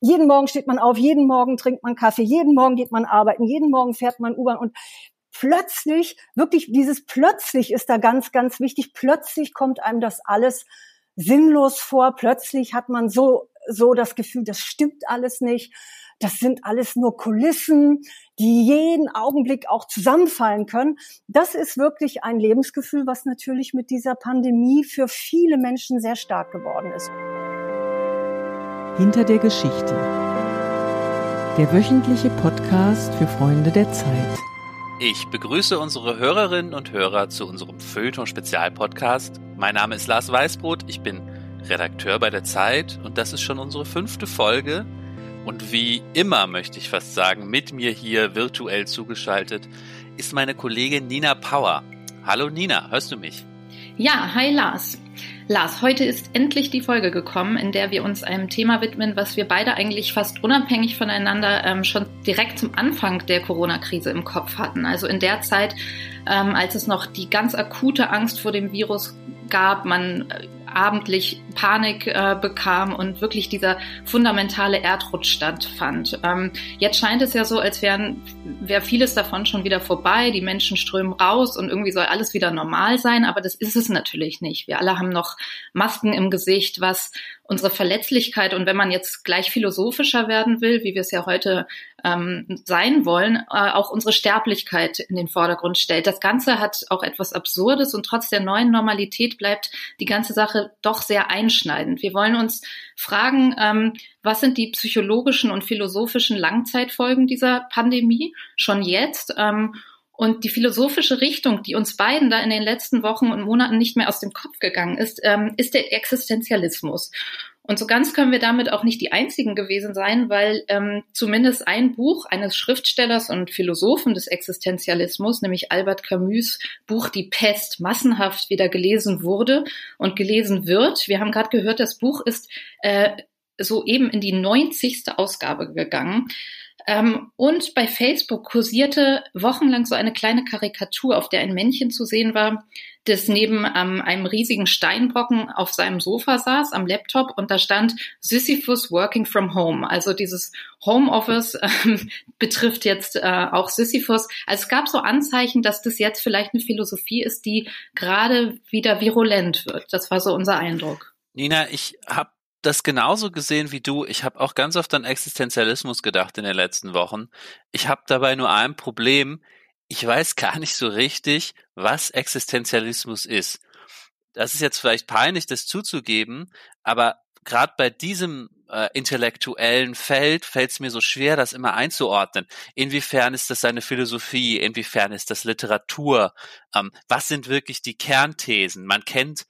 jeden Morgen steht man auf, jeden Morgen trinkt man Kaffee, jeden Morgen geht man arbeiten, jeden Morgen fährt man U-Bahn und plötzlich, wirklich dieses plötzlich ist da ganz, ganz wichtig. Plötzlich kommt einem das alles sinnlos vor. Plötzlich hat man so, so das Gefühl, das stimmt alles nicht. Das sind alles nur Kulissen, die jeden Augenblick auch zusammenfallen können. Das ist wirklich ein Lebensgefühl, was natürlich mit dieser Pandemie für viele Menschen sehr stark geworden ist. Hinter der Geschichte. Der wöchentliche Podcast für Freunde der Zeit. Ich begrüße unsere Hörerinnen und Hörer zu unserem Feuilleton-Spezialpodcast. Mein Name ist Lars Weißbrot, ich bin Redakteur bei der Zeit und das ist schon unsere fünfte Folge. Und wie immer möchte ich fast sagen, mit mir hier virtuell zugeschaltet ist meine Kollegin Nina Power. Hallo Nina, hörst du mich? Ja, hi Lars. Lars, heute ist endlich die Folge gekommen, in der wir uns einem Thema widmen, was wir beide eigentlich fast unabhängig voneinander ähm, schon direkt zum Anfang der Corona-Krise im Kopf hatten. Also in der Zeit, ähm, als es noch die ganz akute Angst vor dem Virus gab, man äh, abendlich Panik äh, bekam und wirklich dieser fundamentale Erdrutsch stattfand. Ähm, jetzt scheint es ja so, als wären wäre vieles davon schon wieder vorbei. Die Menschen strömen raus und irgendwie soll alles wieder normal sein, aber das ist es natürlich nicht. Wir alle haben noch Masken im Gesicht, was unsere Verletzlichkeit und wenn man jetzt gleich philosophischer werden will, wie wir es ja heute ähm, sein wollen, äh, auch unsere Sterblichkeit in den Vordergrund stellt. Das Ganze hat auch etwas Absurdes und trotz der neuen Normalität bleibt die ganze Sache doch sehr einschneidend. Wir wollen uns fragen, ähm, was sind die psychologischen und philosophischen Langzeitfolgen dieser Pandemie schon jetzt? Ähm, und die philosophische Richtung, die uns beiden da in den letzten Wochen und Monaten nicht mehr aus dem Kopf gegangen ist, ähm, ist der Existenzialismus. Und so ganz können wir damit auch nicht die einzigen gewesen sein, weil ähm, zumindest ein Buch eines Schriftstellers und Philosophen des Existenzialismus, nämlich Albert Camus Buch Die Pest, massenhaft wieder gelesen wurde und gelesen wird. Wir haben gerade gehört, das Buch ist äh, soeben in die 90. Ausgabe gegangen. Ähm, und bei Facebook kursierte wochenlang so eine kleine Karikatur, auf der ein Männchen zu sehen war, das neben ähm, einem riesigen Steinbrocken auf seinem Sofa saß, am Laptop, und da stand Sisyphus Working from Home. Also dieses Homeoffice ähm, betrifft jetzt äh, auch Sisyphus. Also es gab so Anzeichen, dass das jetzt vielleicht eine Philosophie ist, die gerade wieder virulent wird. Das war so unser Eindruck. Nina, ich habe das genauso gesehen wie du. Ich habe auch ganz oft an Existenzialismus gedacht in den letzten Wochen. Ich habe dabei nur ein Problem. Ich weiß gar nicht so richtig, was Existenzialismus ist. Das ist jetzt vielleicht peinlich, das zuzugeben, aber gerade bei diesem äh, intellektuellen Feld fällt es mir so schwer, das immer einzuordnen. Inwiefern ist das seine Philosophie? Inwiefern ist das Literatur? Ähm, was sind wirklich die Kernthesen? Man kennt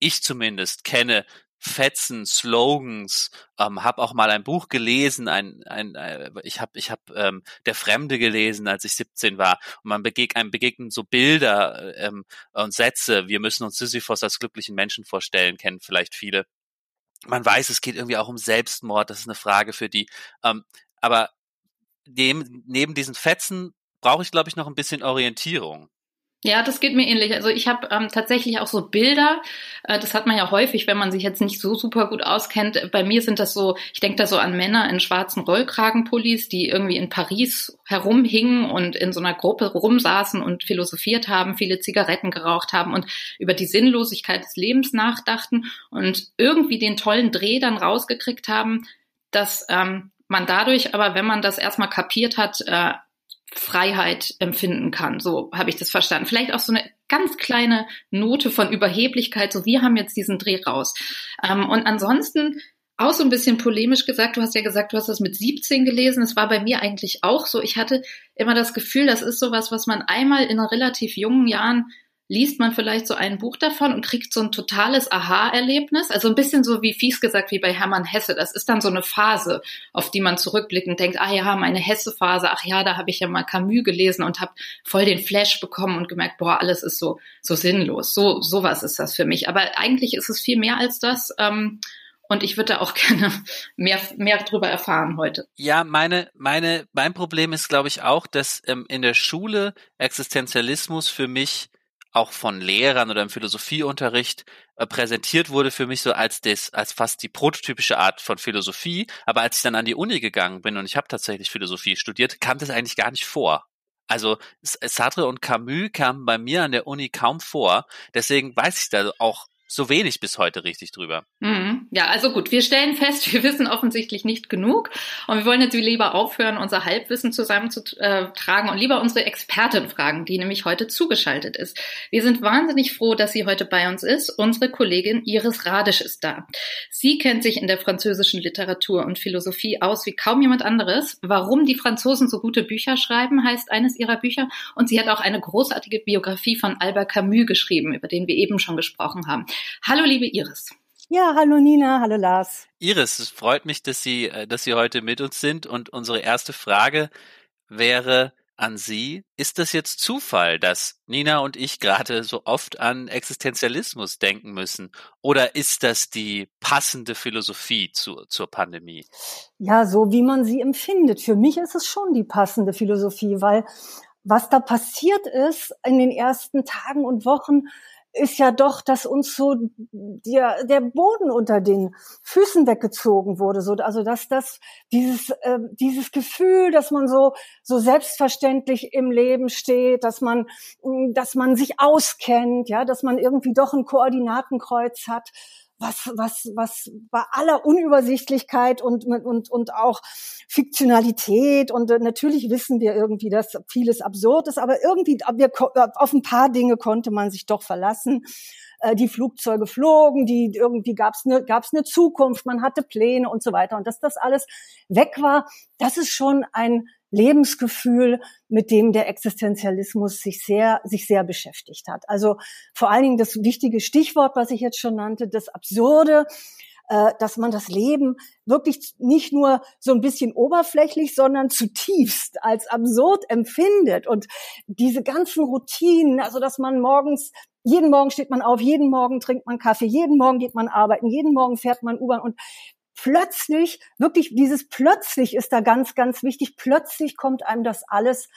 ich zumindest kenne Fetzen, Slogans, ähm, habe auch mal ein Buch gelesen, ein, ein äh, ich habe ich hab, ähm, Der Fremde gelesen, als ich 17 war und man begeg einem begegnen so Bilder ähm, und Sätze, wir müssen uns Sisyphos als glücklichen Menschen vorstellen, kennen vielleicht viele. Man weiß, es geht irgendwie auch um Selbstmord, das ist eine Frage für die, ähm, aber dem, neben diesen Fetzen brauche ich, glaube ich, noch ein bisschen Orientierung. Ja, das geht mir ähnlich. Also ich habe ähm, tatsächlich auch so Bilder. Äh, das hat man ja häufig, wenn man sich jetzt nicht so super gut auskennt. Bei mir sind das so, ich denke da so an Männer in schwarzen Rollkragenpullis, die irgendwie in Paris herumhingen und in so einer Gruppe rumsaßen und philosophiert haben, viele Zigaretten geraucht haben und über die Sinnlosigkeit des Lebens nachdachten und irgendwie den tollen Dreh dann rausgekriegt haben, dass ähm, man dadurch aber, wenn man das erstmal kapiert hat, äh, Freiheit empfinden kann. So habe ich das verstanden. Vielleicht auch so eine ganz kleine Note von Überheblichkeit, so wir haben jetzt diesen Dreh raus. Ähm, und ansonsten auch so ein bisschen polemisch gesagt, du hast ja gesagt, du hast das mit 17 gelesen. Es war bei mir eigentlich auch so. Ich hatte immer das Gefühl, das ist sowas, was man einmal in relativ jungen Jahren liest man vielleicht so ein Buch davon und kriegt so ein totales Aha-Erlebnis. Also ein bisschen so wie fies gesagt, wie bei Hermann Hesse. Das ist dann so eine Phase, auf die man zurückblickt und denkt, ah ja, meine Hesse-Phase, ach ja, da habe ich ja mal Camus gelesen und habe voll den Flash bekommen und gemerkt, boah, alles ist so, so sinnlos. So, sowas ist das für mich. Aber eigentlich ist es viel mehr als das. Ähm, und ich würde da auch gerne mehr, mehr drüber erfahren heute. Ja, meine, meine, mein Problem ist, glaube ich, auch, dass ähm, in der Schule Existenzialismus für mich auch von Lehrern oder im Philosophieunterricht äh, präsentiert wurde für mich so als das, als fast die prototypische Art von Philosophie. Aber als ich dann an die Uni gegangen bin und ich habe tatsächlich Philosophie studiert, kam das eigentlich gar nicht vor. Also Sartre und Camus kamen bei mir an der Uni kaum vor. Deswegen weiß ich da auch so wenig bis heute richtig drüber. Mhm. Ja, also gut, wir stellen fest, wir wissen offensichtlich nicht genug und wir wollen jetzt lieber aufhören, unser Halbwissen zusammenzutragen und lieber unsere Expertin fragen, die nämlich heute zugeschaltet ist. Wir sind wahnsinnig froh, dass sie heute bei uns ist. Unsere Kollegin Iris Radisch ist da. Sie kennt sich in der französischen Literatur und Philosophie aus wie kaum jemand anderes. Warum die Franzosen so gute Bücher schreiben, heißt eines ihrer Bücher und sie hat auch eine großartige Biografie von Albert Camus geschrieben, über den wir eben schon gesprochen haben. Hallo, liebe Iris. Ja, hallo Nina, hallo Lars. Iris, es freut mich, dass Sie, äh, dass Sie heute mit uns sind. Und unsere erste Frage wäre an Sie. Ist das jetzt Zufall, dass Nina und ich gerade so oft an Existenzialismus denken müssen? Oder ist das die passende Philosophie zu, zur Pandemie? Ja, so wie man sie empfindet. Für mich ist es schon die passende Philosophie, weil was da passiert ist in den ersten Tagen und Wochen, ist ja doch, dass uns so der, der Boden unter den Füßen weggezogen wurde. So, also dass das dieses äh, dieses Gefühl, dass man so so selbstverständlich im Leben steht, dass man dass man sich auskennt, ja, dass man irgendwie doch ein Koordinatenkreuz hat was, was, was bei aller Unübersichtlichkeit und, und, und auch Fiktionalität und äh, natürlich wissen wir irgendwie, dass vieles absurd ist, aber irgendwie wir, auf ein paar Dinge konnte man sich doch verlassen. Äh, die Flugzeuge flogen, die irgendwie gab es eine gab's eine Zukunft, man hatte Pläne und so weiter. Und dass das alles weg war, das ist schon ein Lebensgefühl, mit dem der Existenzialismus sich sehr, sich sehr beschäftigt hat. Also vor allen Dingen das wichtige Stichwort, was ich jetzt schon nannte, das Absurde, äh, dass man das Leben wirklich nicht nur so ein bisschen oberflächlich, sondern zutiefst als absurd empfindet und diese ganzen Routinen, also dass man morgens jeden Morgen steht man auf, jeden Morgen trinkt man Kaffee, jeden Morgen geht man arbeiten, jeden Morgen fährt man U-Bahn und plötzlich, wirklich dieses plötzlich ist da ganz, ganz wichtig. Plötzlich kommt einem das alles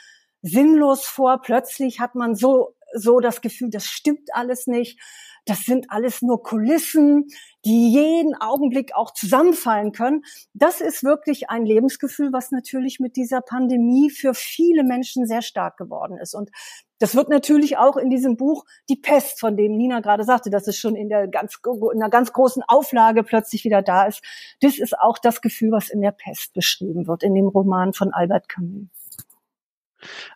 sinnlos vor. Plötzlich hat man so, so das Gefühl, das stimmt alles nicht. Das sind alles nur Kulissen, die jeden Augenblick auch zusammenfallen können. Das ist wirklich ein Lebensgefühl, was natürlich mit dieser Pandemie für viele Menschen sehr stark geworden ist. Und das wird natürlich auch in diesem Buch Die Pest, von dem Nina gerade sagte, dass es schon in der ganz, in einer ganz großen Auflage plötzlich wieder da ist. Das ist auch das Gefühl, was in der Pest beschrieben wird, in dem Roman von Albert Camus.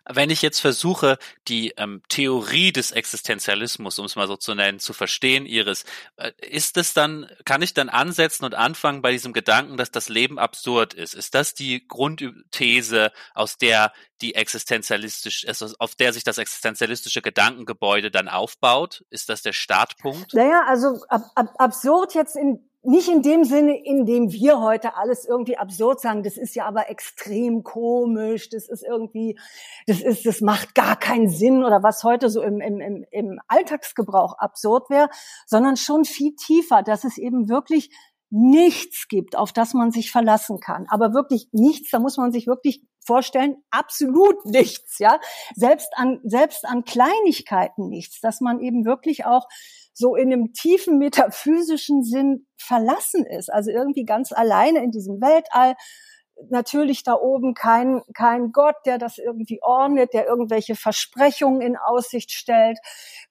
Wenn ich jetzt versuche, die ähm, Theorie des Existenzialismus, um es mal so zu nennen, zu verstehen, Iris, äh, ist es dann, kann ich dann ansetzen und anfangen bei diesem Gedanken, dass das Leben absurd ist? Ist das die Grundthese, aus der die existenzialistisch, also auf der sich das existenzialistische Gedankengebäude dann aufbaut? Ist das der Startpunkt? Naja, also ab, ab, absurd jetzt in nicht in dem Sinne, in dem wir heute alles irgendwie absurd sagen, das ist ja aber extrem komisch, das ist irgendwie, das ist, das macht gar keinen Sinn oder was heute so im, im, im Alltagsgebrauch absurd wäre, sondern schon viel tiefer, dass es eben wirklich nichts gibt, auf das man sich verlassen kann. Aber wirklich nichts, da muss man sich wirklich vorstellen, absolut nichts, ja. Selbst an, selbst an Kleinigkeiten nichts, dass man eben wirklich auch so in einem tiefen metaphysischen Sinn verlassen ist, also irgendwie ganz alleine in diesem Weltall natürlich da oben kein, kein Gott, der das irgendwie ordnet, der irgendwelche Versprechungen in Aussicht stellt,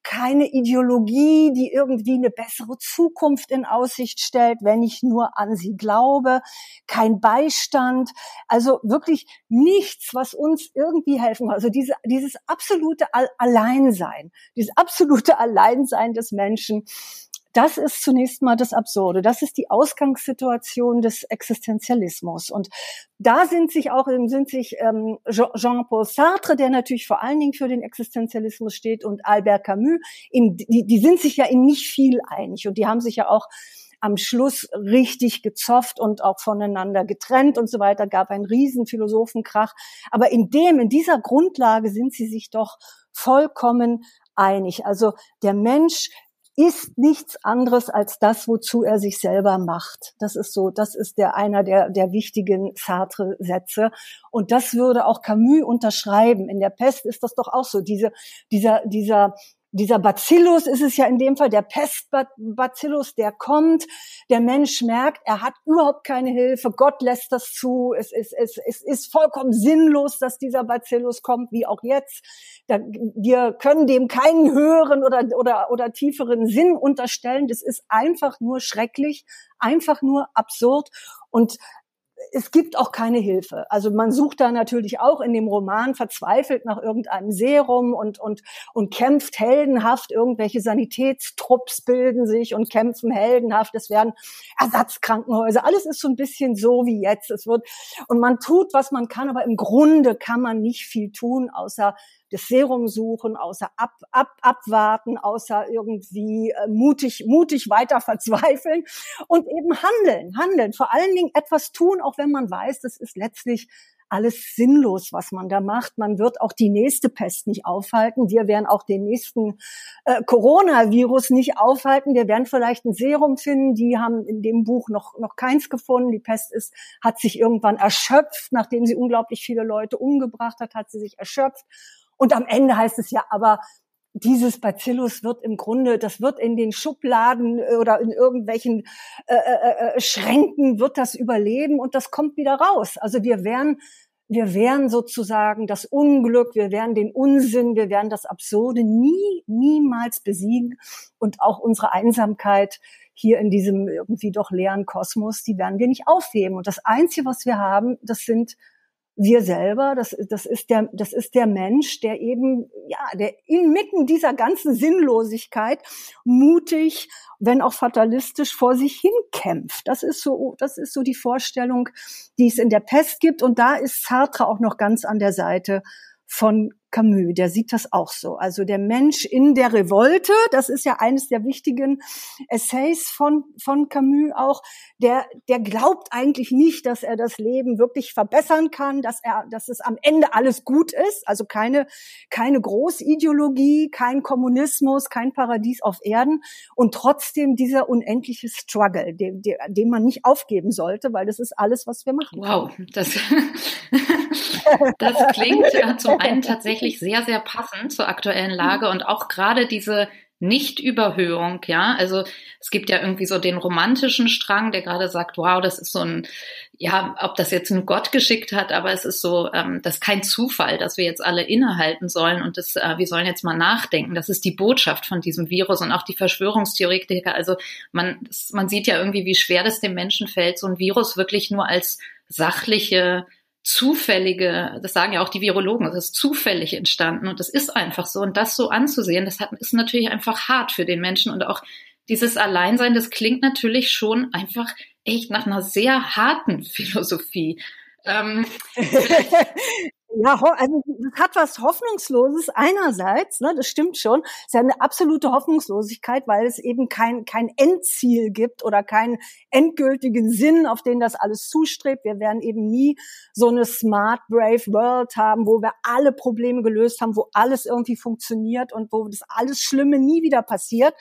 keine Ideologie, die irgendwie eine bessere Zukunft in Aussicht stellt, wenn ich nur an sie glaube, kein Beistand, also wirklich nichts, was uns irgendwie helfen kann. Also diese, dieses absolute Alleinsein, dieses absolute Alleinsein des Menschen, das ist zunächst mal das Absurde. Das ist die Ausgangssituation des Existenzialismus. Und da sind sich auch sind sich ähm, Jean-Paul Sartre, der natürlich vor allen Dingen für den Existenzialismus steht, und Albert Camus, in, die, die sind sich ja in nicht viel einig. Und die haben sich ja auch am Schluss richtig gezofft und auch voneinander getrennt und so weiter, gab einen riesen Philosophenkrach. Aber in dem, in dieser Grundlage sind sie sich doch vollkommen einig. Also der Mensch ist nichts anderes als das, wozu er sich selber macht. Das ist so, das ist der einer der, der wichtigen Sartre-Sätze. Und das würde auch Camus unterschreiben. In der Pest ist das doch auch so. Diese, dieser, dieser dieser Bacillus ist es ja in dem Fall, der Pestbacillus, der kommt, der Mensch merkt, er hat überhaupt keine Hilfe, Gott lässt das zu, es ist, es, es ist vollkommen sinnlos, dass dieser Bacillus kommt, wie auch jetzt. wir können dem keinen höheren oder, oder, oder tieferen Sinn unterstellen, das ist einfach nur schrecklich, einfach nur absurd. Und es gibt auch keine Hilfe. Also man sucht da natürlich auch in dem Roman verzweifelt nach irgendeinem Serum und, und, und kämpft heldenhaft. Irgendwelche Sanitätstrupps bilden sich und kämpfen heldenhaft. Es werden Ersatzkrankenhäuser. Alles ist so ein bisschen so wie jetzt. Es wird, und man tut, was man kann, aber im Grunde kann man nicht viel tun, außer das Serum suchen, außer ab, ab, abwarten, außer irgendwie äh, mutig, mutig weiter verzweifeln und eben handeln, handeln. Vor allen Dingen etwas tun, auch wenn man weiß, das ist letztlich alles sinnlos, was man da macht. Man wird auch die nächste Pest nicht aufhalten. Wir werden auch den nächsten äh, Coronavirus nicht aufhalten. Wir werden vielleicht ein Serum finden. Die haben in dem Buch noch, noch keins gefunden. Die Pest ist, hat sich irgendwann erschöpft. Nachdem sie unglaublich viele Leute umgebracht hat, hat sie sich erschöpft. Und am Ende heißt es ja aber, dieses Bacillus wird im Grunde, das wird in den Schubladen äh, oder in irgendwelchen äh, äh, äh, Schränken wird das überleben und das kommt wieder raus. Also wir werden, wir werden sozusagen das Unglück, wir werden den Unsinn, wir werden das Absurde nie, niemals besiegen und auch unsere Einsamkeit hier in diesem irgendwie doch leeren Kosmos, die werden wir nicht aufheben. Und das Einzige, was wir haben, das sind wir selber, das, das ist der, das ist der Mensch, der eben, ja, der inmitten dieser ganzen Sinnlosigkeit mutig, wenn auch fatalistisch vor sich hin kämpft. Das ist so, das ist so die Vorstellung, die es in der Pest gibt. Und da ist Sartre auch noch ganz an der Seite von Camus, der sieht das auch so. Also der Mensch in der Revolte, das ist ja eines der wichtigen Essays von, von Camus auch, der, der glaubt eigentlich nicht, dass er das Leben wirklich verbessern kann, dass er, dass es am Ende alles gut ist. Also keine, keine Großideologie, kein Kommunismus, kein Paradies auf Erden und trotzdem dieser unendliche Struggle, den, den man nicht aufgeben sollte, weil das ist alles, was wir machen. Wow, das, das klingt zum einen tatsächlich sehr, sehr passend zur aktuellen Lage und auch gerade diese nicht-Überhöhung, ja. Also es gibt ja irgendwie so den romantischen Strang, der gerade sagt, wow, das ist so ein, ja, ob das jetzt ein Gott geschickt hat, aber es ist so, ähm, das ist kein Zufall, dass wir jetzt alle innehalten sollen und das, äh, wir sollen jetzt mal nachdenken. Das ist die Botschaft von diesem Virus und auch die Verschwörungstheoretiker. Also man, man sieht ja irgendwie, wie schwer das dem Menschen fällt, so ein Virus wirklich nur als sachliche zufällige, das sagen ja auch die Virologen, das ist zufällig entstanden und das ist einfach so. Und das so anzusehen, das hat, ist natürlich einfach hart für den Menschen und auch dieses Alleinsein, das klingt natürlich schon einfach echt nach einer sehr harten Philosophie. Ähm, Ja, also das hat was Hoffnungsloses einerseits, ne, das stimmt schon. Es ist ja eine absolute Hoffnungslosigkeit, weil es eben kein, kein Endziel gibt oder keinen endgültigen Sinn, auf den das alles zustrebt. Wir werden eben nie so eine smart, brave World haben, wo wir alle Probleme gelöst haben, wo alles irgendwie funktioniert und wo das alles Schlimme nie wieder passiert.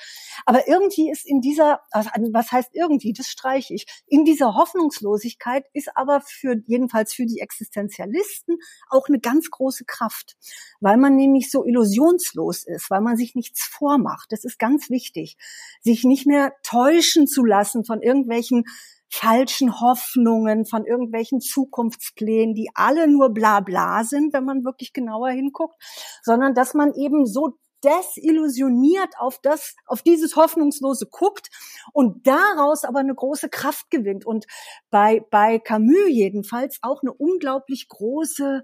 Aber irgendwie ist in dieser, also was heißt irgendwie, das streiche ich, in dieser Hoffnungslosigkeit ist aber für, jedenfalls für die Existenzialisten auch eine ganz große Kraft, weil man nämlich so illusionslos ist, weil man sich nichts vormacht. Das ist ganz wichtig, sich nicht mehr täuschen zu lassen von irgendwelchen falschen Hoffnungen, von irgendwelchen Zukunftsplänen, die alle nur bla bla sind, wenn man wirklich genauer hinguckt, sondern dass man eben so desillusioniert auf das, auf dieses Hoffnungslose guckt und daraus aber eine große Kraft gewinnt und bei, bei Camus jedenfalls auch eine unglaublich große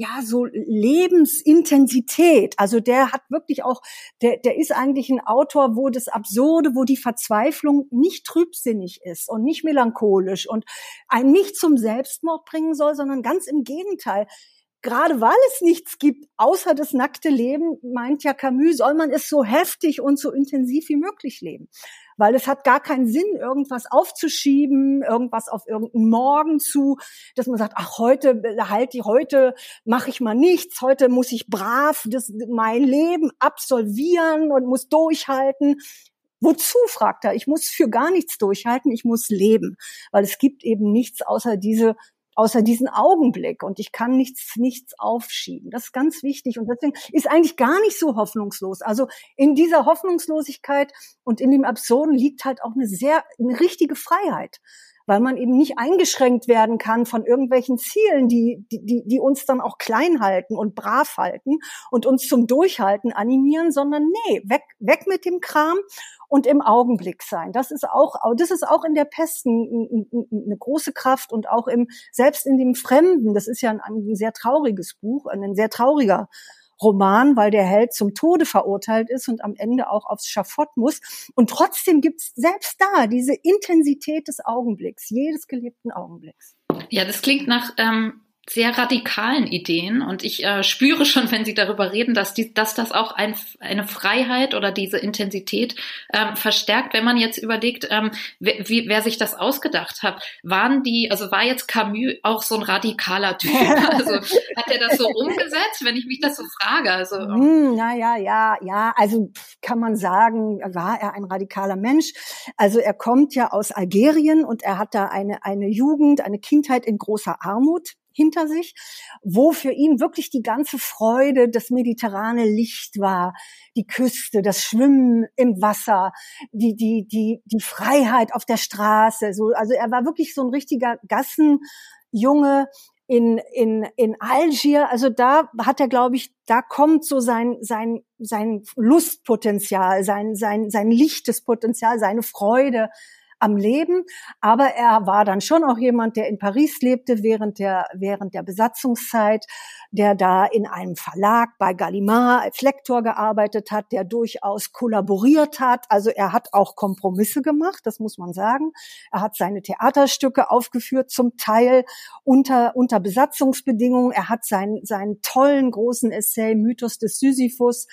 ja, so Lebensintensität. Also der hat wirklich auch, der, der ist eigentlich ein Autor, wo das Absurde, wo die Verzweiflung nicht trübsinnig ist und nicht melancholisch und einen nicht zum Selbstmord bringen soll, sondern ganz im Gegenteil gerade weil es nichts gibt, außer das nackte Leben, meint ja Camus, soll man es so heftig und so intensiv wie möglich leben. Weil es hat gar keinen Sinn, irgendwas aufzuschieben, irgendwas auf irgendeinen Morgen zu, dass man sagt, ach, heute halt die, heute mache ich mal nichts, heute muss ich brav das, mein Leben absolvieren und muss durchhalten. Wozu, fragt er. Ich muss für gar nichts durchhalten, ich muss leben. Weil es gibt eben nichts außer diese außer diesen Augenblick und ich kann nichts, nichts aufschieben. Das ist ganz wichtig und deswegen ist eigentlich gar nicht so hoffnungslos. Also in dieser Hoffnungslosigkeit und in dem Absurden liegt halt auch eine sehr, eine richtige Freiheit weil man eben nicht eingeschränkt werden kann von irgendwelchen Zielen, die, die, die uns dann auch klein halten und brav halten und uns zum Durchhalten animieren, sondern nee, weg, weg mit dem Kram und im Augenblick sein. Das ist auch, das ist auch in der Pest eine große Kraft und auch im, selbst in dem Fremden. Das ist ja ein, ein sehr trauriges Buch, ein sehr trauriger Roman, weil der Held zum Tode verurteilt ist und am Ende auch aufs Schafott muss. Und trotzdem gibt's selbst da diese Intensität des Augenblicks, jedes gelebten Augenblicks. Ja, das klingt nach ähm, sehr radikalen Ideen und ich äh, spüre schon, wenn Sie darüber reden, dass, die, dass das auch ein, eine Freiheit oder diese Intensität ähm, verstärkt. Wenn man jetzt überlegt, ähm, wer, wie, wer sich das ausgedacht hat, waren die, also war jetzt Camus auch so ein radikaler Typ? Also hat er das so umgesetzt, wenn ich mich das so frage? Also, hm, ja, ja, ja, ja. Also kann man sagen, war er ein radikaler Mensch. Also er kommt ja aus Algerien und er hat da eine eine Jugend, eine Kindheit in großer Armut hinter sich, wo für ihn wirklich die ganze Freude das mediterrane Licht war, die Küste, das Schwimmen im Wasser, die die die die Freiheit auf der Straße. So, also er war wirklich so ein richtiger Gassenjunge in in in Algier. Also da hat er, glaube ich, da kommt so sein sein sein Lustpotenzial, sein sein sein lichtes Potenzial, seine Freude am Leben. Aber er war dann schon auch jemand, der in Paris lebte während der, während der Besatzungszeit, der da in einem Verlag bei Gallimard als Lektor gearbeitet hat, der durchaus kollaboriert hat. Also er hat auch Kompromisse gemacht, das muss man sagen. Er hat seine Theaterstücke aufgeführt, zum Teil unter, unter Besatzungsbedingungen. Er hat seinen, seinen tollen großen Essay Mythos des Sisyphus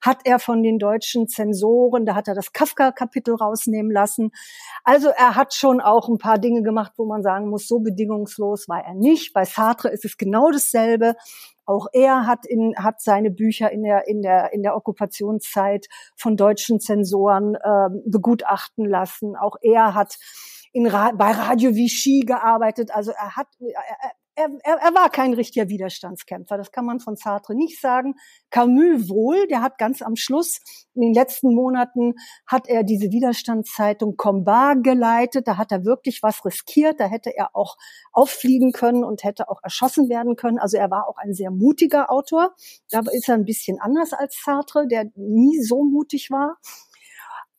hat er von den deutschen Zensoren, da hat er das Kafka-Kapitel rausnehmen lassen. Also er hat schon auch ein paar Dinge gemacht, wo man sagen muss, so bedingungslos war er nicht. Bei Sartre ist es genau dasselbe. Auch er hat, in, hat seine Bücher in der, in der, in der Okkupationszeit von deutschen Zensoren äh, begutachten lassen. Auch er hat in, bei Radio Vichy gearbeitet. Also er hat, er, er, er, er war kein richtiger Widerstandskämpfer. Das kann man von Sartre nicht sagen. Camus wohl, der hat ganz am Schluss, in den letzten Monaten, hat er diese Widerstandszeitung Combat geleitet. Da hat er wirklich was riskiert. Da hätte er auch auffliegen können und hätte auch erschossen werden können. Also er war auch ein sehr mutiger Autor. Da ist er ein bisschen anders als Sartre, der nie so mutig war.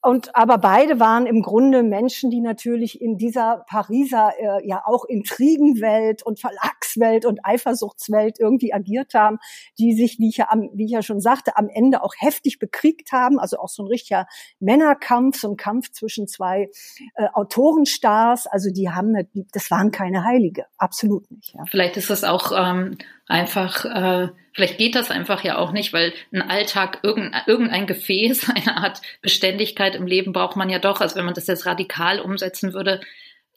Und aber beide waren im Grunde Menschen, die natürlich in dieser Pariser äh, ja auch Intrigenwelt und Verlagswelt und Eifersuchtswelt irgendwie agiert haben, die sich, wie ich ja, am, wie ich ja schon sagte, am Ende auch heftig bekriegt haben. Also auch so ein richtiger Männerkampf, so ein Kampf zwischen zwei äh, Autorenstars. Also die haben, das waren keine Heilige, absolut nicht. Ja. Vielleicht ist es auch ähm, einfach, äh, vielleicht geht das einfach ja auch nicht, weil ein Alltag, irgendein, irgendein Gefäß, eine Art Beständigkeit im Leben braucht man ja doch. Also wenn man das jetzt radikal umsetzen würde,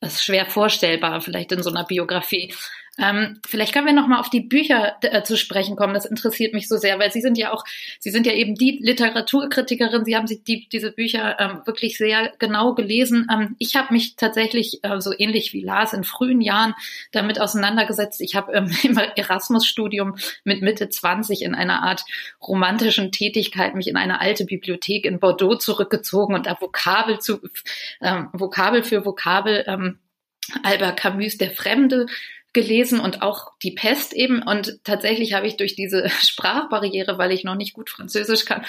das ist schwer vorstellbar, vielleicht in so einer Biografie. Ähm, vielleicht können wir noch mal auf die Bücher äh, zu sprechen kommen. Das interessiert mich so sehr, weil Sie sind ja auch, Sie sind ja eben die Literaturkritikerin. Sie haben sich die, diese Bücher ähm, wirklich sehr genau gelesen. Ähm, ich habe mich tatsächlich äh, so ähnlich wie Lars in frühen Jahren damit auseinandergesetzt. Ich habe ähm, im Erasmus-Studium mit Mitte 20 in einer Art romantischen Tätigkeit mich in eine alte Bibliothek in Bordeaux zurückgezogen und da Vokabel zu ähm, Vokabel für Vokabel ähm, Albert Camus, der Fremde gelesen und auch die Pest eben. Und tatsächlich habe ich durch diese Sprachbarriere, weil ich noch nicht gut Französisch kann,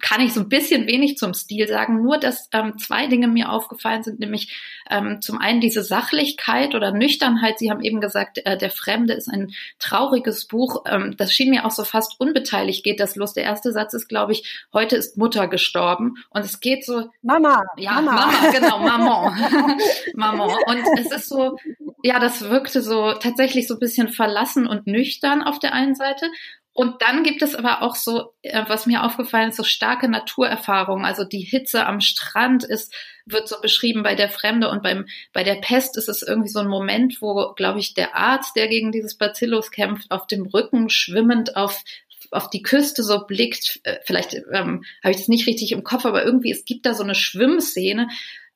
kann ich so ein bisschen wenig zum Stil sagen. Nur, dass ähm, zwei Dinge mir aufgefallen sind, nämlich ähm, zum einen diese Sachlichkeit oder Nüchternheit. Sie haben eben gesagt, äh, Der Fremde ist ein trauriges Buch. Ähm, das schien mir auch so fast unbeteiligt geht das los. Der erste Satz ist, glaube ich, heute ist Mutter gestorben. Und es geht so. Mama. Ja, Mama, Mama genau, Maman. Maman. Und es ist so, ja, das wirkte so tatsächlich so ein bisschen verlassen und nüchtern auf der einen Seite. Und dann gibt es aber auch so, äh, was mir aufgefallen ist, so starke Naturerfahrungen. Also die Hitze am Strand ist, wird so beschrieben bei der Fremde und beim, bei der Pest ist es irgendwie so ein Moment, wo, glaube ich, der Arzt, der gegen dieses Bacillus kämpft, auf dem Rücken schwimmend auf auf die Küste so blickt, äh, vielleicht ähm, habe ich das nicht richtig im Kopf, aber irgendwie, es gibt da so eine Schwimmszene,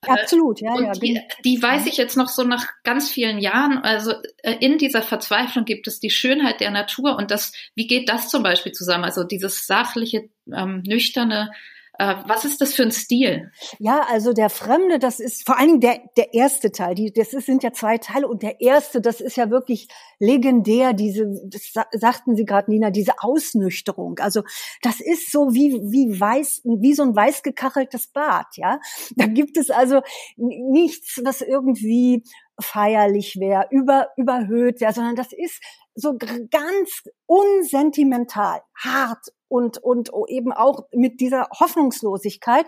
Absolut, ja, und ja. Die, die weiß ich jetzt noch so nach ganz vielen Jahren. Also äh, in dieser Verzweiflung gibt es die Schönheit der Natur und das, wie geht das zum Beispiel zusammen? Also dieses sachliche, ähm, nüchterne, äh, was ist das für ein Stil? Ja, also der Fremde, das ist vor allen Dingen der, der erste Teil. Die, das ist, sind ja zwei Teile und der erste, das ist ja wirklich legendär, diese, das sagten Sie gerade, Nina, diese Ausnüchterung. Also das ist so wie, wie weiß, wie so ein weiß gekacheltes Bad, ja. Da gibt es also nichts, was irgendwie feierlich wäre, über, überhöht wäre, sondern das ist so ganz unsentimental, hart und, und eben auch mit dieser Hoffnungslosigkeit.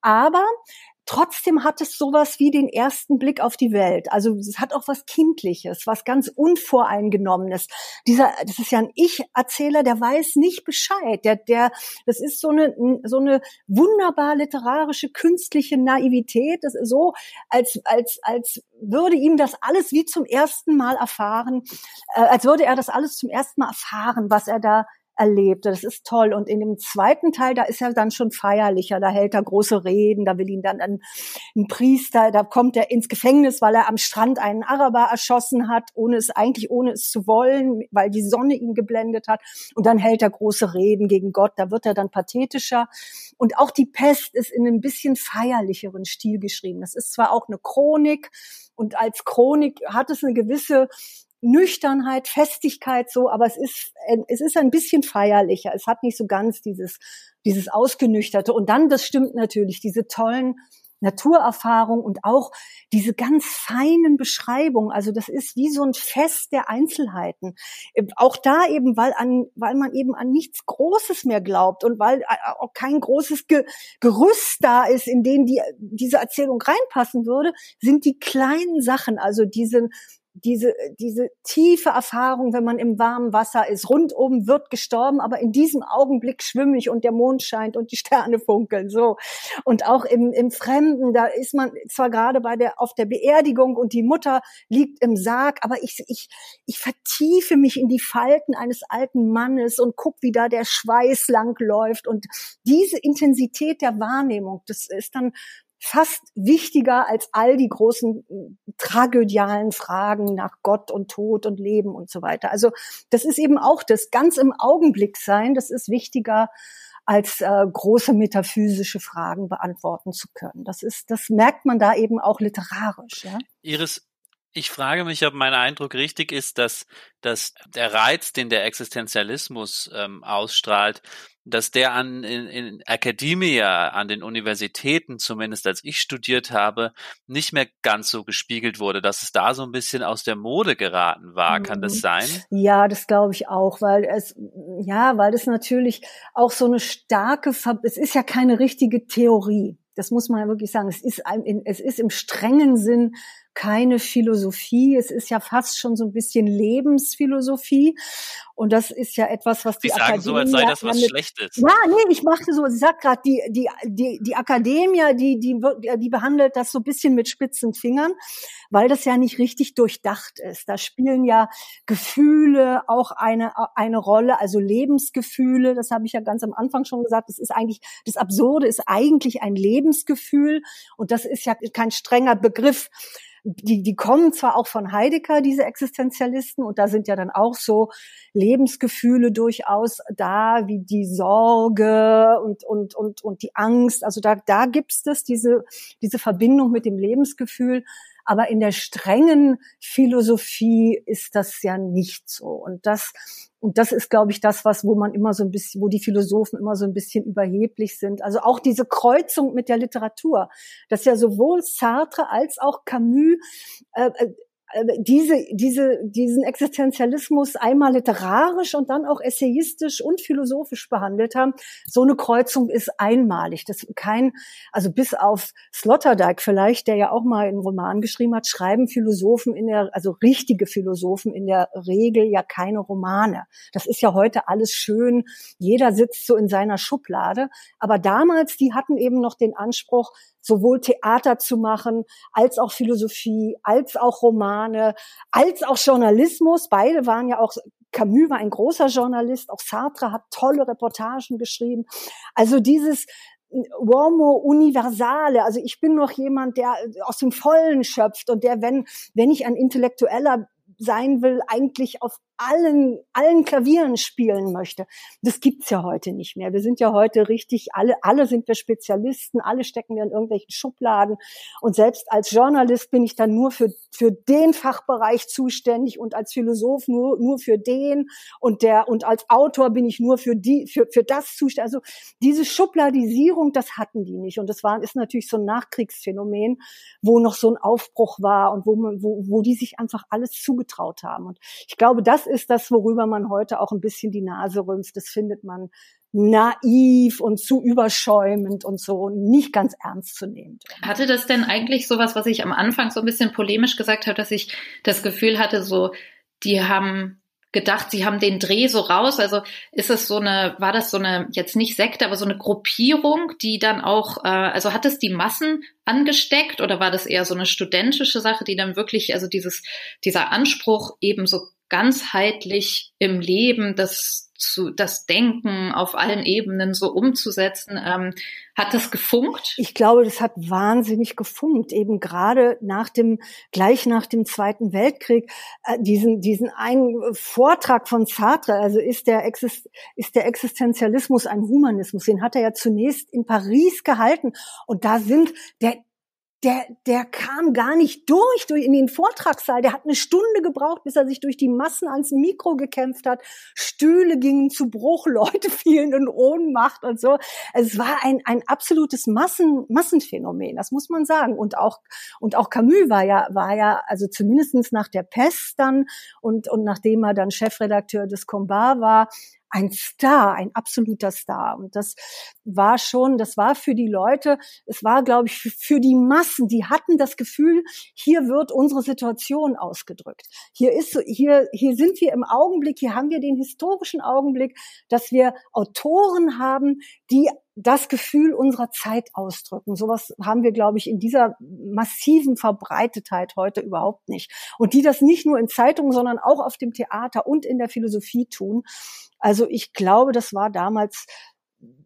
Aber Trotzdem hat es sowas wie den ersten Blick auf die Welt. Also es hat auch was Kindliches, was ganz Unvoreingenommenes. Dieser, das ist ja ein Ich-Erzähler, der weiß nicht Bescheid. Der, der, das ist so eine, so eine wunderbar literarische, künstliche Naivität. Das ist so, als, als, als würde ihm das alles wie zum ersten Mal erfahren, äh, als würde er das alles zum ersten Mal erfahren, was er da erlebt. Das ist toll. Und in dem zweiten Teil, da ist er dann schon feierlicher. Da hält er große Reden. Da will ihn dann ein, ein Priester, da kommt er ins Gefängnis, weil er am Strand einen Araber erschossen hat, ohne es eigentlich, ohne es zu wollen, weil die Sonne ihn geblendet hat. Und dann hält er große Reden gegen Gott. Da wird er dann pathetischer. Und auch die Pest ist in einem bisschen feierlicheren Stil geschrieben. Das ist zwar auch eine Chronik, und als Chronik hat es eine gewisse Nüchternheit, Festigkeit so, aber es ist, es ist ein bisschen feierlicher. Es hat nicht so ganz dieses, dieses Ausgenüchterte. Und dann, das stimmt natürlich, diese tollen Naturerfahrungen und auch diese ganz feinen Beschreibungen. Also das ist wie so ein Fest der Einzelheiten. Auch da eben, weil an, weil man eben an nichts Großes mehr glaubt und weil auch kein großes Ge Gerüst da ist, in den die, diese Erzählung reinpassen würde, sind die kleinen Sachen, also diese, diese, diese tiefe Erfahrung, wenn man im warmen Wasser ist. Rundum wird gestorben, aber in diesem Augenblick schwimme ich und der Mond scheint und die Sterne funkeln, so. Und auch im, im Fremden, da ist man zwar gerade bei der, auf der Beerdigung und die Mutter liegt im Sarg, aber ich, ich, ich vertiefe mich in die Falten eines alten Mannes und guck, wie da der Schweiß lang läuft und diese Intensität der Wahrnehmung, das ist dann fast wichtiger als all die großen äh, tragödialen Fragen nach Gott und Tod und Leben und so weiter. Also das ist eben auch das ganz im Augenblick sein, das ist wichtiger als äh, große metaphysische Fragen beantworten zu können. Das ist, das merkt man da eben auch literarisch. Ja? Iris, ich frage mich, ob mein Eindruck richtig ist, dass, dass der Reiz, den der Existenzialismus ähm, ausstrahlt, dass der an in, in Academia, an den Universitäten, zumindest als ich studiert habe, nicht mehr ganz so gespiegelt wurde, dass es da so ein bisschen aus der Mode geraten war. Kann das mhm. sein? Ja, das glaube ich auch, weil es, ja, weil es natürlich auch so eine starke, es ist ja keine richtige Theorie. Das muss man ja wirklich sagen. Es ist, ein, es ist im strengen Sinn keine Philosophie. Es ist ja fast schon so ein bisschen Lebensphilosophie. Und das ist ja etwas, was Sie die sagen Akademie so, als sei das was Schlechtes. Ja, nee, ich machte so, ich sag gerade, die, die, die, die Akademie, die, die, die behandelt das so ein bisschen mit spitzen Fingern, weil das ja nicht richtig durchdacht ist. Da spielen ja Gefühle auch eine, eine Rolle, also Lebensgefühle, das habe ich ja ganz am Anfang schon gesagt, das ist eigentlich, das Absurde ist eigentlich ein Lebensgefühl und das ist ja kein strenger Begriff die, die kommen zwar auch von Heidegger, diese Existenzialisten, und da sind ja dann auch so Lebensgefühle durchaus da, wie die Sorge und, und, und, und die Angst. Also da, da gibt's das, diese, diese Verbindung mit dem Lebensgefühl. Aber in der strengen Philosophie ist das ja nicht so. Und das, und das ist, glaube ich, das, was, wo man immer so ein bisschen, wo die Philosophen immer so ein bisschen überheblich sind. Also auch diese Kreuzung mit der Literatur, dass ja sowohl Sartre als auch Camus äh, äh diese, diese, diesen Existenzialismus einmal literarisch und dann auch essayistisch und philosophisch behandelt haben. So eine Kreuzung ist einmalig. Das kein, also bis auf Sloterdijk vielleicht, der ja auch mal einen Roman geschrieben hat, schreiben Philosophen in der, also richtige Philosophen in der Regel ja keine Romane. Das ist ja heute alles schön. Jeder sitzt so in seiner Schublade. Aber damals, die hatten eben noch den Anspruch, sowohl Theater zu machen, als auch Philosophie, als auch Romane, als auch Journalismus. Beide waren ja auch, Camus war ein großer Journalist, auch Sartre hat tolle Reportagen geschrieben. Also dieses Uomo universale. Also ich bin noch jemand, der aus dem Vollen schöpft und der, wenn, wenn ich ein Intellektueller sein will, eigentlich auf allen, allen Klavieren spielen möchte. Das gibt's ja heute nicht mehr. Wir sind ja heute richtig, alle, alle sind wir Spezialisten, alle stecken wir in irgendwelchen Schubladen. Und selbst als Journalist bin ich dann nur für, für den Fachbereich zuständig und als Philosoph nur, nur für den und der, und als Autor bin ich nur für die, für, für das zuständig. Also diese Schubladisierung, das hatten die nicht. Und das war, ist natürlich so ein Nachkriegsphänomen, wo noch so ein Aufbruch war und wo man, wo, wo die sich einfach alles zugetraut haben. Und ich glaube, das ist das, worüber man heute auch ein bisschen die Nase rümpft. Das findet man naiv und zu überschäumend und so nicht ganz ernst zu nehmen. Hatte das denn eigentlich sowas, was ich am Anfang so ein bisschen polemisch gesagt habe, dass ich das Gefühl hatte, so, die haben gedacht, sie haben den Dreh so raus. Also ist es so eine, war das so eine, jetzt nicht Sekte, aber so eine Gruppierung, die dann auch, äh, also hat es die Massen angesteckt oder war das eher so eine studentische Sache, die dann wirklich, also dieses, dieser Anspruch eben so ganzheitlich im Leben das zu das Denken auf allen Ebenen so umzusetzen. Ähm, hat das gefunkt? Ich glaube, das hat wahnsinnig gefunkt. Eben gerade nach dem, gleich nach dem Zweiten Weltkrieg, äh, diesen, diesen einen Vortrag von Sartre, also ist der, Exist, ist der Existenzialismus ein Humanismus? Den hat er ja zunächst in Paris gehalten. Und da sind, der, der, der kam gar nicht durch, durch in den Vortragssaal. Der hat eine Stunde gebraucht, bis er sich durch die Massen ans Mikro gekämpft hat. Stühle gingen zu Bruch, Leute fielen in Ohnmacht und so. Es war ein, ein absolutes Massen, Massenphänomen, das muss man sagen. Und auch, und auch Camus war ja, war ja, also zumindestens nach der Pest dann und, und nachdem er dann Chefredakteur des Combat war, ein Star, ein absoluter Star. Und das war schon, das war für die Leute, es war, glaube ich, für die Massen, die hatten das Gefühl, hier wird unsere Situation ausgedrückt. Hier ist, hier, hier sind wir im Augenblick, hier haben wir den historischen Augenblick, dass wir Autoren haben, die das Gefühl unserer Zeit ausdrücken. Sowas haben wir, glaube ich, in dieser massiven Verbreitetheit heute überhaupt nicht. Und die das nicht nur in Zeitungen, sondern auch auf dem Theater und in der Philosophie tun. Also ich glaube, das war damals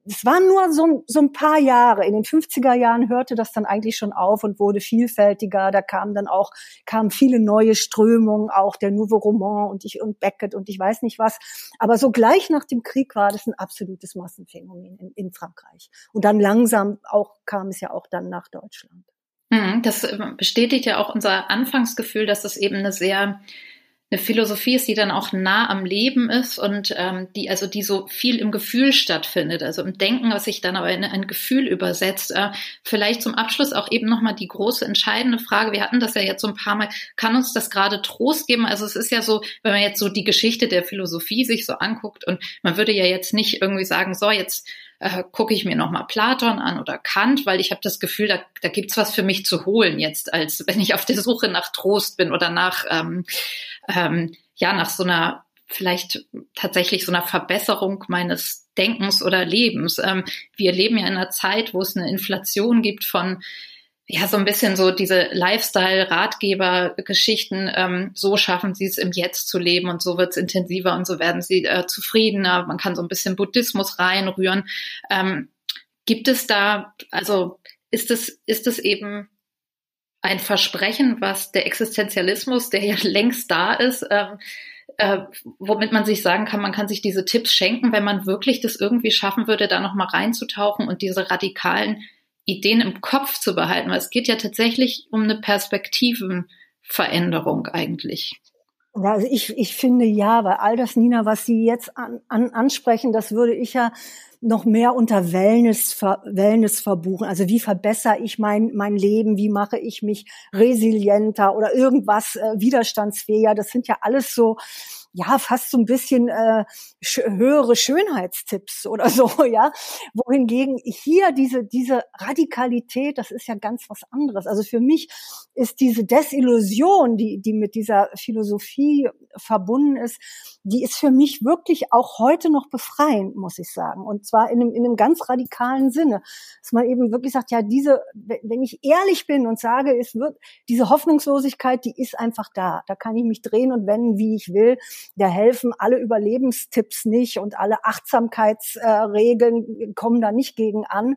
es waren nur so, so ein paar Jahre. In den 50er Jahren hörte das dann eigentlich schon auf und wurde vielfältiger. Da kamen dann auch, kamen viele neue Strömungen, auch der Nouveau Roman und ich und Beckett und ich weiß nicht was. Aber so gleich nach dem Krieg war das ein absolutes Massenphänomen in, in Frankreich. Und dann langsam auch kam es ja auch dann nach Deutschland. Mhm, das bestätigt ja auch unser Anfangsgefühl, dass es eben eine sehr eine Philosophie ist, die dann auch nah am Leben ist und ähm, die also die so viel im Gefühl stattfindet, also im Denken, was sich dann aber in ein Gefühl übersetzt. Äh, vielleicht zum Abschluss auch eben nochmal die große entscheidende Frage. Wir hatten das ja jetzt so ein paar Mal. Kann uns das gerade Trost geben? Also es ist ja so, wenn man jetzt so die Geschichte der Philosophie sich so anguckt und man würde ja jetzt nicht irgendwie sagen, so jetzt äh, gucke ich mir nochmal Platon an oder Kant, weil ich habe das Gefühl, da, da gibt's was für mich zu holen jetzt, als wenn ich auf der Suche nach Trost bin oder nach, ähm, ähm, ja, nach so einer vielleicht tatsächlich so einer Verbesserung meines Denkens oder Lebens. Ähm, wir leben ja in einer Zeit, wo es eine Inflation gibt von ja, so ein bisschen so diese Lifestyle-Ratgeber-Geschichten, ähm, so schaffen sie es im Jetzt zu leben und so wird es intensiver und so werden sie äh, zufriedener. Man kann so ein bisschen Buddhismus reinrühren. Ähm, gibt es da, also ist es, ist es eben ein Versprechen, was der Existenzialismus, der ja längst da ist, ähm, äh, womit man sich sagen kann, man kann sich diese Tipps schenken, wenn man wirklich das irgendwie schaffen würde, da nochmal reinzutauchen und diese radikalen Ideen im Kopf zu behalten, weil es geht ja tatsächlich um eine Perspektivenveränderung eigentlich. Also ich, ich finde ja, weil all das, Nina, was Sie jetzt an, an, ansprechen, das würde ich ja noch mehr unter Wellness, Wellness verbuchen. Also wie verbessere ich mein, mein Leben? Wie mache ich mich resilienter oder irgendwas äh, widerstandsfähiger? Das sind ja alles so ja fast so ein bisschen äh, höhere Schönheitstipps oder so, ja. Wohingegen hier diese diese Radikalität, das ist ja ganz was anderes. Also für mich ist diese Desillusion, die die mit dieser Philosophie verbunden ist, die ist für mich wirklich auch heute noch befreiend, muss ich sagen. Und zwar in einem, in einem ganz radikalen Sinne, dass man eben wirklich sagt, ja, diese, wenn ich ehrlich bin und sage, es wird diese Hoffnungslosigkeit, die ist einfach da. Da kann ich mich drehen und wenden, wie ich will da helfen alle Überlebenstipps nicht und alle Achtsamkeitsregeln kommen da nicht gegen an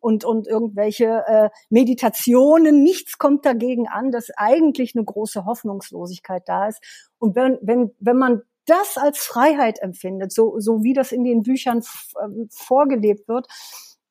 und, und irgendwelche äh, Meditationen, nichts kommt dagegen an, dass eigentlich eine große Hoffnungslosigkeit da ist. Und wenn, wenn, wenn man das als Freiheit empfindet, so, so wie das in den Büchern ähm, vorgelebt wird,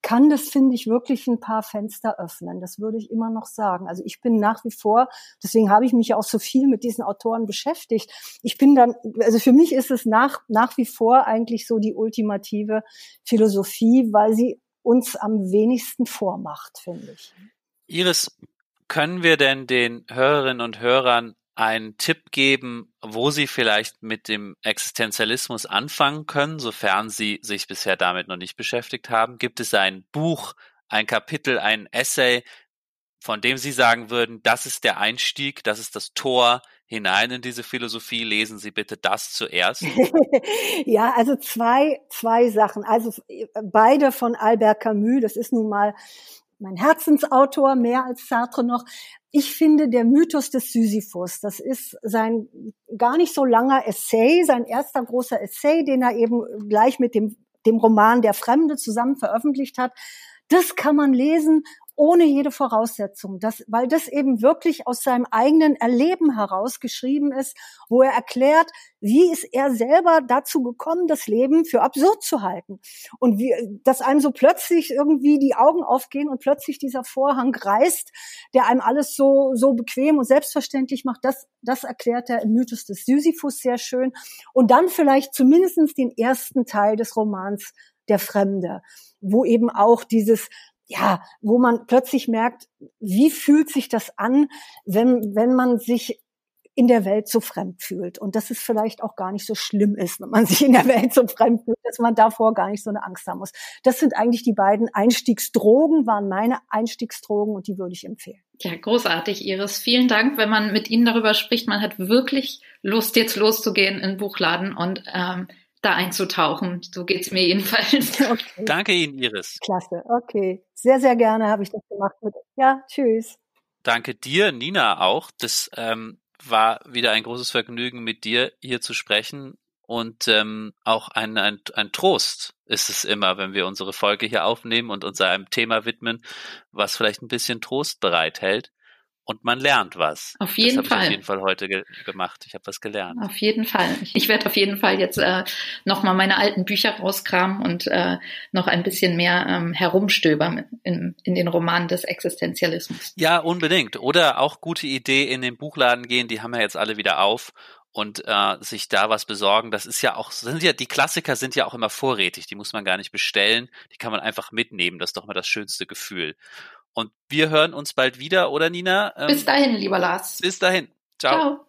kann das, finde ich, wirklich ein paar Fenster öffnen. Das würde ich immer noch sagen. Also ich bin nach wie vor, deswegen habe ich mich ja auch so viel mit diesen Autoren beschäftigt. Ich bin dann, also für mich ist es nach, nach wie vor eigentlich so die ultimative Philosophie, weil sie uns am wenigsten vormacht, finde ich. Iris, können wir denn den Hörerinnen und Hörern einen Tipp geben, wo Sie vielleicht mit dem Existenzialismus anfangen können, sofern Sie sich bisher damit noch nicht beschäftigt haben? Gibt es ein Buch, ein Kapitel, ein Essay, von dem Sie sagen würden, das ist der Einstieg, das ist das Tor hinein in diese Philosophie? Lesen Sie bitte das zuerst. ja, also zwei, zwei Sachen. Also beide von Albert Camus. Das ist nun mal mein Herzensautor, mehr als Sartre noch. Ich finde, der Mythos des Sisyphus, das ist sein gar nicht so langer Essay, sein erster großer Essay, den er eben gleich mit dem, dem Roman Der Fremde zusammen veröffentlicht hat. Das kann man lesen ohne jede Voraussetzung, das, weil das eben wirklich aus seinem eigenen Erleben heraus geschrieben ist, wo er erklärt, wie ist er selber dazu gekommen, das Leben für absurd zu halten und wie, dass einem so plötzlich irgendwie die Augen aufgehen und plötzlich dieser Vorhang reißt, der einem alles so so bequem und selbstverständlich macht. Das das erklärt er im Mythos des Sisyphus sehr schön und dann vielleicht zumindestens den ersten Teil des Romans der Fremde, wo eben auch dieses ja, wo man plötzlich merkt, wie fühlt sich das an, wenn, wenn man sich in der Welt so fremd fühlt und dass es vielleicht auch gar nicht so schlimm ist, wenn man sich in der Welt so fremd fühlt, dass man davor gar nicht so eine Angst haben muss. Das sind eigentlich die beiden Einstiegsdrogen, waren meine Einstiegsdrogen und die würde ich empfehlen. Ja, großartig, Iris. Vielen Dank, wenn man mit Ihnen darüber spricht. Man hat wirklich Lust, jetzt loszugehen in den Buchladen und ähm, da einzutauchen. So geht's mir jedenfalls. Okay. Danke Ihnen, Iris. Klasse, okay. Sehr, sehr gerne habe ich das gemacht. Ja, tschüss. Danke dir, Nina, auch. Das ähm, war wieder ein großes Vergnügen, mit dir hier zu sprechen. Und ähm, auch ein, ein, ein Trost ist es immer, wenn wir unsere Folge hier aufnehmen und uns einem Thema widmen, was vielleicht ein bisschen Trost bereithält und man lernt was. Auf jeden das Fall. Ich auf jeden Fall heute ge gemacht. Ich habe was gelernt. Auf jeden Fall. Ich werde auf jeden Fall jetzt äh, nochmal meine alten Bücher rauskramen und äh, noch ein bisschen mehr ähm, herumstöbern in, in den Romanen des Existenzialismus. Ja, unbedingt. Oder auch gute Idee in den Buchladen gehen. Die haben ja jetzt alle wieder auf und äh, sich da was besorgen. Das ist ja auch, sind ja, die Klassiker sind ja auch immer vorrätig, die muss man gar nicht bestellen, die kann man einfach mitnehmen. Das ist doch mal das schönste Gefühl. Und wir hören uns bald wieder, oder Nina? Ähm, bis dahin, lieber Lars. Bis dahin. Ciao. Ciao.